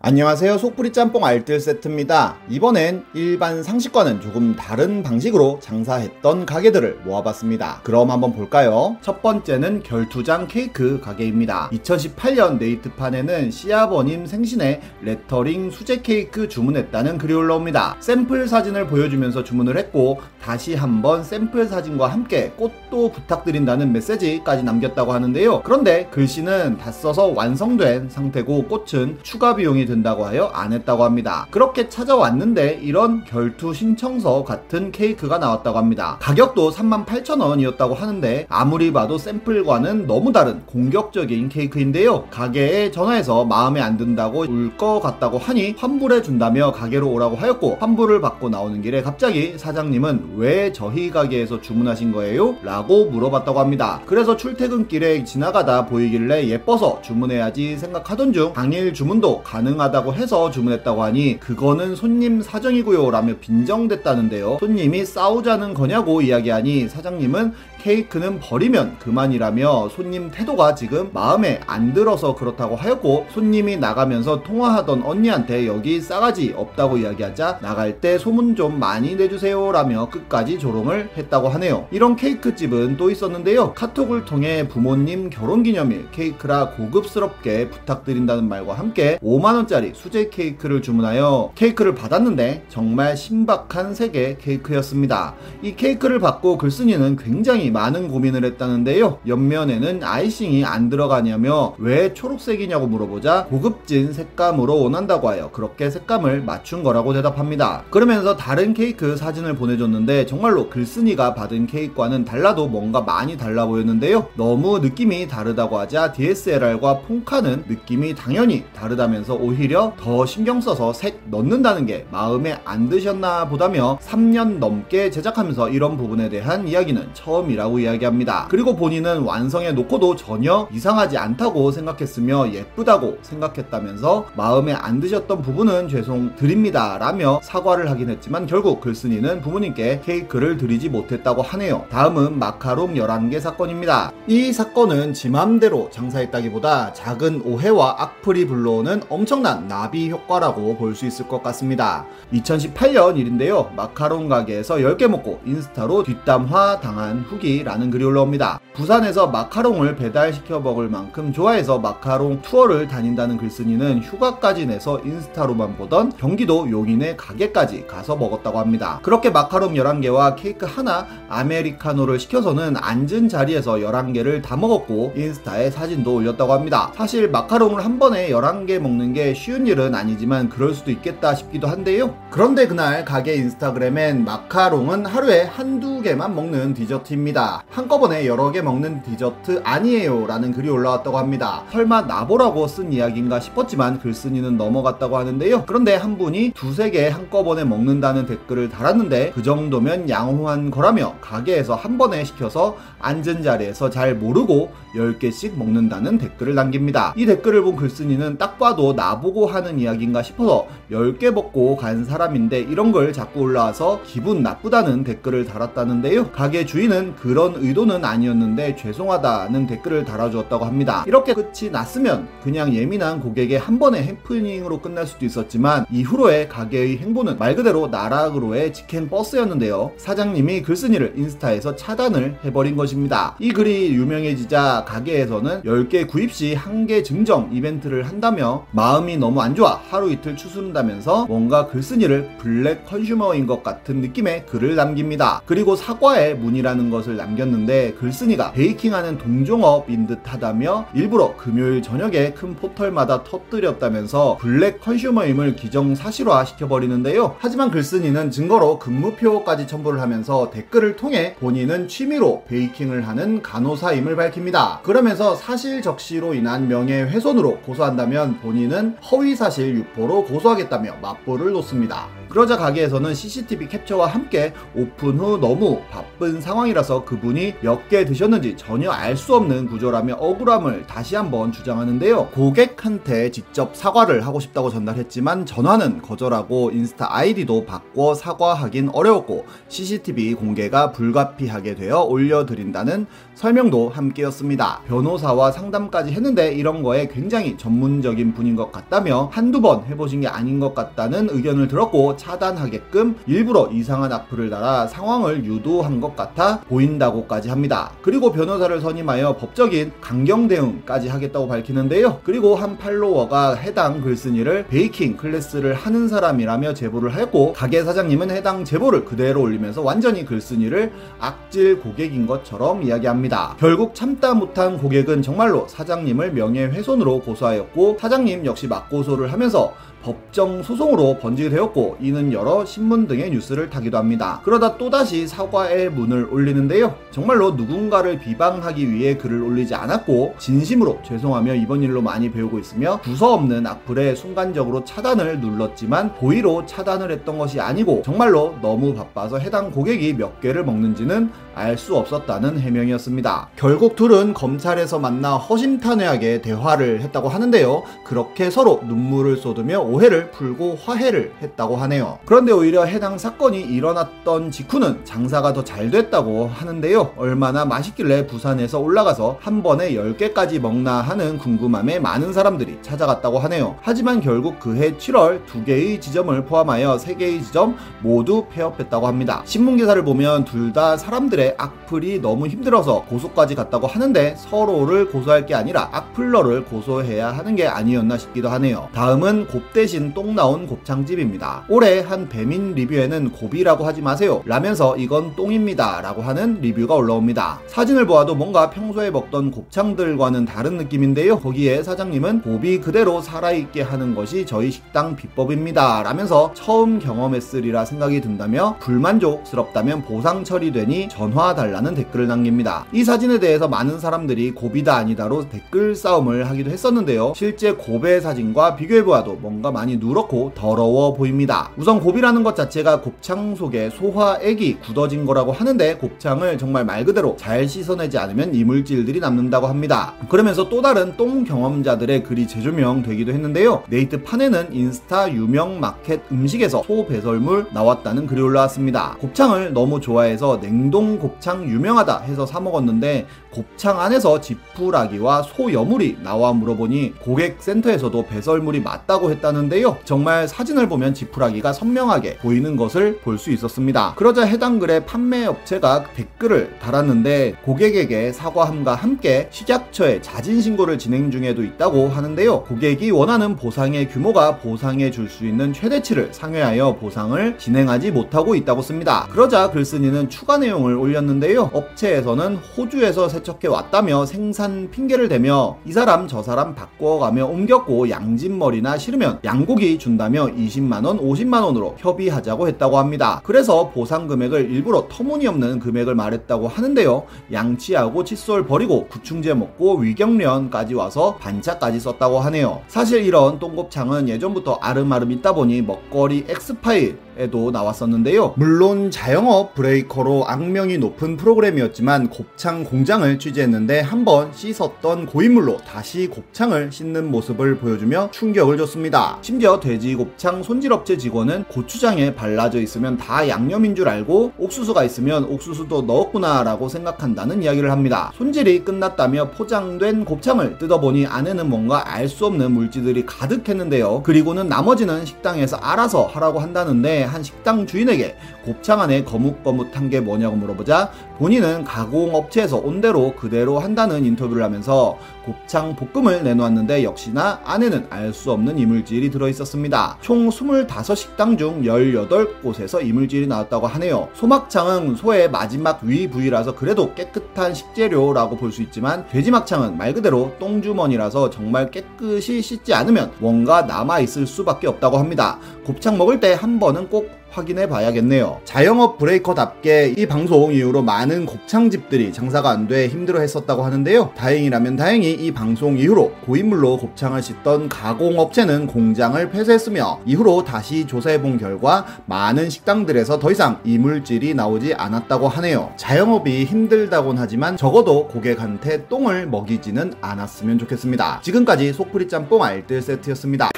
안녕하세요. 속풀이 짬뽕 알뜰 세트입니다. 이번엔 일반 상식과는 조금 다른 방식으로 장사했던 가게들을 모아봤습니다. 그럼 한번 볼까요? 첫 번째는 결투장 케이크 가게입니다. 2018년 네이트판에는 시아버님 생신에 레터링 수제 케이크 주문했다는 글이 올라옵니다. 샘플 사진을 보여주면서 주문을 했고 다시 한번 샘플 사진과 함께 꽃도 부탁드린다는 메시지까지 남겼다고 하는데요. 그런데 글씨는 다 써서 완성된 상태고 꽃은 추가 비용이 된다고 하여 안 했다고 합니다. 그렇게 찾아왔는데 이런 결투 신청서 같은 케이크가 나왔다고 합니다. 가격도 38,000원이었다고 하는데 아무리 봐도 샘플과는 너무 다른 공격적인 케이크인데요. 가게에 전화해서 마음에 안 든다고 울 것 같다고 하니 환불해 준다며 가게로 오라고 하였고 환불을 받고 나오는 길에 갑자기 사장님은 왜 저희 가게에서 주문하신 거예요? 라고 물어봤다고 합니다. 그래서 출퇴근길에 지나가다 보이길래 예뻐서 주문해야지 생각하던 중 당일 주문도 가능 가능하다고 해서 주문했다고 하니 그거는 손님 사정이고요 라며 빈정댔다는데요. 손님이 싸우자는 거냐고 이야기하니 사장님은 케이크는 버리면 그만이라며 손님 태도가 지금 마음에 안 들어서 그렇다고 하였고 손님이 나가면서 통화하던 언니한테 여기 싸가지 없다고 이야기하자 나갈 때 소문 좀 많이 내주세요 라며 끝까지 조롱을 했다고 하네요. 이런 케이크 집은 또 있었는데요. 카톡을 통해 부모님 결혼기념일 케이크라 고급스럽게 부탁드린다는 말과 함께 5만원 짜리 수제 케이크를 주문하여 케이크를 받았는데 정말 신박한 색의 케이크였습니다. 이 케이크를 받고 글쓴이는 굉장히 많은 고민을 했다는데요. 옆면에는 아이싱이 안 들어가냐며 왜 초록색이냐고 물어보자 고급진 색감으로 원한다고 하여 그렇게 색감을 맞춘 거라고 대답합니다. 그러면서 다른 케이크 사진을 보내줬는데 정말로 글쓴이가 받은 케이크와는 달라도 뭔가 많이 달라 보였는데요. 너무 느낌이 다르다고 하자 DSLR과 폰카는 느낌이 당연히 다르다면서 오히려 더 신경 써서 색 넣는다는 게 마음에 안 드셨나 보다며 3년 넘게 제작하면서 이런 부분에 대한 이야기는 처음이라 이라고 이야기합니다. 그리고 본인은 완성해 놓고도 전혀 이상하지 않다고 생각했으며 예쁘다고 생각했다면서 마음에 안 드셨던 부분은 죄송드립니다 라며 사과를 하긴 했지만 결국 글쓴이는 부모님께 케이크를 드리지 못했다고 하네요. 다음은 마카롱 11개 사건입니다. 이 사건은 지 맘대로 장사했다기보다 작은 오해와 악플이 불러오는 엄청난 나비 효과라고 볼 수 있을 것 같습니다. 2018년 일인데요. 마카롱 가게에서 10개 먹고 인스타로 뒷담화 당한 후기 라는 글이 올라옵니다. 부산에서 마카롱을 배달시켜 먹을 만큼 좋아해서 마카롱 투어를 다닌다는 글쓴이는 휴가까지 내서 인스타로만 보던 경기도 용인의 가게까지 가서 먹었다고 합니다. 그렇게 마카롱 11개와 케이크 하나 아메리카노를 시켜서는 앉은 자리에서 11개를 다 먹었고 인스타에 사진도 올렸다고 합니다. 사실 마카롱을 한 번에 11개 먹는 게 쉬운 일은 아니지만 그럴 수도 있겠다 싶기도 한데요. 그런데 그날 가게 인스타그램엔 마카롱은 하루에 한두 개만 먹는 디저트입니다. 한꺼번에 여러 개 먹는 디저트 아니에요. 라는 글이 올라왔다고 합니다. 설마 나보라고 쓴 이야기인가 싶었지만 글쓴이는 넘어갔다고 하는데요. 그런데 한 분이 두세 개 한꺼번에 먹는다는 댓글을 달았는데 그 정도면 양호한 거라며 가게에서 한 번에 시켜서 앉은 자리에서 잘 모르고 10개씩 먹는다는 댓글을 남깁니다. 이 댓글을 본 글쓴이는 딱 봐도 나보 고 하는 이야기인가 싶어서 10개 먹고 간 사람인데 이런 걸 자꾸 올라와서 기분 나쁘다는 댓글을 달았다는데요. 가게 주인은 그 그런 의도는 아니었는데 죄송하다는 댓글을 달아주었다고 합니다. 이렇게 끝이 났으면 그냥 예민한 고객의 한 번의 해프닝으로 끝날 수도 있었지만 이후로의 가게의 행보는 말 그대로 나락으로의 직행 버스였는데요. 사장님이 글쓴이를 인스타에서 차단을 해버린 것입니다. 이 글이 유명해지자 가게에서는 10개 구입 시 한 개 증정 이벤트를 한다며 마음이 너무 안 좋아 하루 이틀 추스른다면서 뭔가 글쓴이를 블랙 컨슈머인 것 같은 느낌의 글을 남깁니다. 그리고 사과의 문이라는 것을 남겼는데 글쓴이가 베이킹하는 동종업인 듯 하다며 일부러 금요일 저녁에 큰 포털마다 터뜨렸다면서 블랙 컨슈머임을 기정사실화 시켜버리는데요. 하지만 글쓴이는 증거로 근무표까지 첨부를 하면서 댓글을 통해 본인은 취미로 베이킹을 하는 간호사임을 밝힙니다. 그러면서 사실 적시로 인한 명예훼손으로 고소한다면 본인은 허위사실 유포로 고소하겠다며 맞불을 놓습니다. 그러자 가게에서는 CCTV 캡처와 함께 오픈 후 너무 바쁜 상황이라서 그분이 몇 개 드셨는지 전혀 알 수 없는 구조라며 억울함을 다시 한번 주장하는데요. 고객한테 직접 사과를 하고 싶다고 전달했지만 전화는 거절하고 인스타 아이디도 바꿔 사과하긴 어려웠고 CCTV 공개가 불가피하게 되어 올려드린다는 설명도 함께였습니다. 변호사와 상담까지 했는데 이런 거에 굉장히 전문적인 분인 것 같다며 한두 번 해보신 게 아닌 것 같다는 의견을 들었고 차단하게끔 일부러 이상한 악플을 달아 상황을 유도한 것 같아 보인다고까지 합니다. 그리고 변호사를 선임하여 법적인 강경 대응까지 하겠다고 밝히는데요. 그리고 한 팔로워가 해당 글쓴이를 베이킹 클래스를 하는 사람이라며 제보를 하였고 가게 사장님은 해당 제보를 그대로 올리면서 완전히 글쓴이를 악질 고객인 것처럼 이야기합니다. 결국 참다 못한 고객은 정말로 사장님을 명예훼손으로 고소하였고 사장님 역시 맞고소를 하면서 법정 소송으로 번지되었고 이는 여러 신문 등의 뉴스를 타기도 합니다. 그러다 또다시 사과의 문을 올리는데요. 정말로 누군가를 비방하기 위해 글을 올리지 않았고 진심으로 죄송하며 이번 일로 많이 배우고 있으며 두서 없는 악플에 순간적으로 차단을 눌렀지만 고의로 차단을 했던 것이 아니고 정말로 너무 바빠서 해당 고객이 몇 개를 먹는지는 알 수 없었다는 해명이었습니다. 결국 둘은 검찰에서 만나 허심탄회하게 대화를 했다고 하는데요. 그렇게 서로 눈물을 쏟으며 오해를 풀고 화해를 했다고 하네요. 그런데 오히려 해당 사건이 일어났던 직후는 장사가 더 잘 됐다고 하는데요. 얼마나 맛있길래 부산에서 올라가서 한 번에 10개까지 먹나 하는 궁금함에 많은 사람들이 찾아갔다고 하네요. 하지만 결국 그해 7월 두 개의 지점을 포함하여 세 개의 지점 모두 폐업했다고 합니다. 신문 기사를 보면 둘 다 사람들의 악플이 너무 힘들어서 고소까지 갔다고 하는데 서로를 고소할 게 아니라 악플러를 고소해야 하는 게 아니었나 싶기도 하네요. 다음은 곱대 대신 똥 나온 곱창집입니다. 올해 한 배민 리뷰에는 고비라고 하지 마세요. 라면서 이건 똥입니다. 라고 하는 리뷰가 올라옵니다. 사진을 보아도 뭔가 평소에 먹던 곱창들과는 다른 느낌인데요. 거기에 사장님은 고비 그대로 살아있게 하는 것이 저희 식당 비법입니다. 라면서 처음 경험했으리라 생각이 든다며 불만족스럽다면 보상 처리되니 전화 달라는 댓글을 남깁니다. 이 사진에 대해서 많은 사람들이 고비다 아니다로 댓글 싸움을 하기도 했었는데요. 실제 고배 사진과 비교해보아도 뭔가 많이 누렇고 더러워 보입니다. 우선 곱이라는 것 자체가 곱창 속에 소화액이 굳어진 거라고 하는데 곱창을 정말 말 그대로 잘 씻어내지 않으면 이물질들이 남는다고 합니다. 그러면서 또 다른 똥 경험자들의 글이 재조명되기도 했는데요. 네이트 판에는 인스타 유명 마켓 음식에서 소 배설물 나왔다는 글이 올라왔습니다. 곱창을 너무 좋아해서 냉동 곱창 유명하다 해서 사 먹었는데 곱창 안에서 지푸라기와 소 여물이 나와 물어보니 고객 센터에서도 배설물이 맞다고 했다는 있었는데요. 정말 사진을 보면 지푸라기가 선명하게 보이는 것을 볼 수 있었습니다. 그러자 해당 글에 판매 업체가 댓글을 달았는데 고객에게 사과함과 함께 식약처에 자진 신고를 진행 중에도 있다고 하는데요. 고객이 원하는 보상의 규모가 보상해 줄 수 있는 최대치를 상회하여 보상을 진행하지 못하고 있다고 씁니다. 그러자 글쓴이는 추가 내용을 올렸는데요. 업체에서는 호주에서 세척해 왔다며 생산 핑계를 대며 이 사람 저 사람 바꿔가며 옮겼고 양깃머리나 싫으면 양고기 준다며 20만원, 50만원으로 협의하자고 했다고 합니다. 그래서 보상 금액을 일부러 터무니없는 금액을 말했다고 하는데요. 양치하고 칫솔 버리고 구충제 먹고 위경련까지 와서 반차까지 썼다고 하네요. 사실 이런 똥곱창은 예전부터 알음알음 있다 보니 먹거리 엑스파일 에도 나왔었는데요. 물론 자영업 브레이커로 악명이 높은 프로그램이었지만 곱창 공장을 취재했는데 한번 씻었던 고인물로 다시 곱창을 씻는 모습을 보여주며 충격을 줬습니다. 심지어 돼지 곱창 손질업체 직원은 고추장에 발라져 있으면 다 양념인 줄 알고 옥수수가 있으면 옥수수도 넣었구나 라고 생각한다는 이야기를 합니다. 손질이 끝났다며 포장된 곱창을 뜯어보니 안에는 뭔가 알 수 없는 물질들이 가득했는데요. 그리고는 나머지는 식당에서 알아서 하라고 한다는데 한 식당 주인에게 곱창 안에 거뭇거뭇한 게 뭐냐고 물어보자 본인은 가공업체에서 온 대로 그대로 한다는 인터뷰를 하면서 곱창 볶음을 내놓았는데 역시나 안에는 알 수 없는 이물질이 들어있었습니다. 총 25식당 중 18곳에서 이물질이 나왔다고 하네요. 소막창은 소의 마지막 위 부위라서 그래도 깨끗한 식재료라고 볼 수 있지만 돼지막창은 말 그대로 똥주머니라서 정말 깨끗이 씻지 않으면 뭔가 남아있을 수밖에 없다고 합니다. 곱창 먹을 때 한 번은 꼭꼭 확인해 봐야겠네요. 자영업 브레이커답게 이 방송 이후로 많은 곱창집들이 장사가 안 돼 힘들어 했었다고 하는데요. 다행이라면 다행히 이 방송 이후로 고인물로 곱창을 씻던 가공업체는 공장을 폐쇄했으며 이후로 다시 조사해 본 결과 많은 식당들에서 더 이상 이물질이 나오지 않았다고 하네요. 자영업이 힘들다곤 하지만 적어도 고객한테 똥을 먹이지는 않았으면 좋겠습니다. 지금까지 속풀이 짬뽕 알뜰 세트였습니다.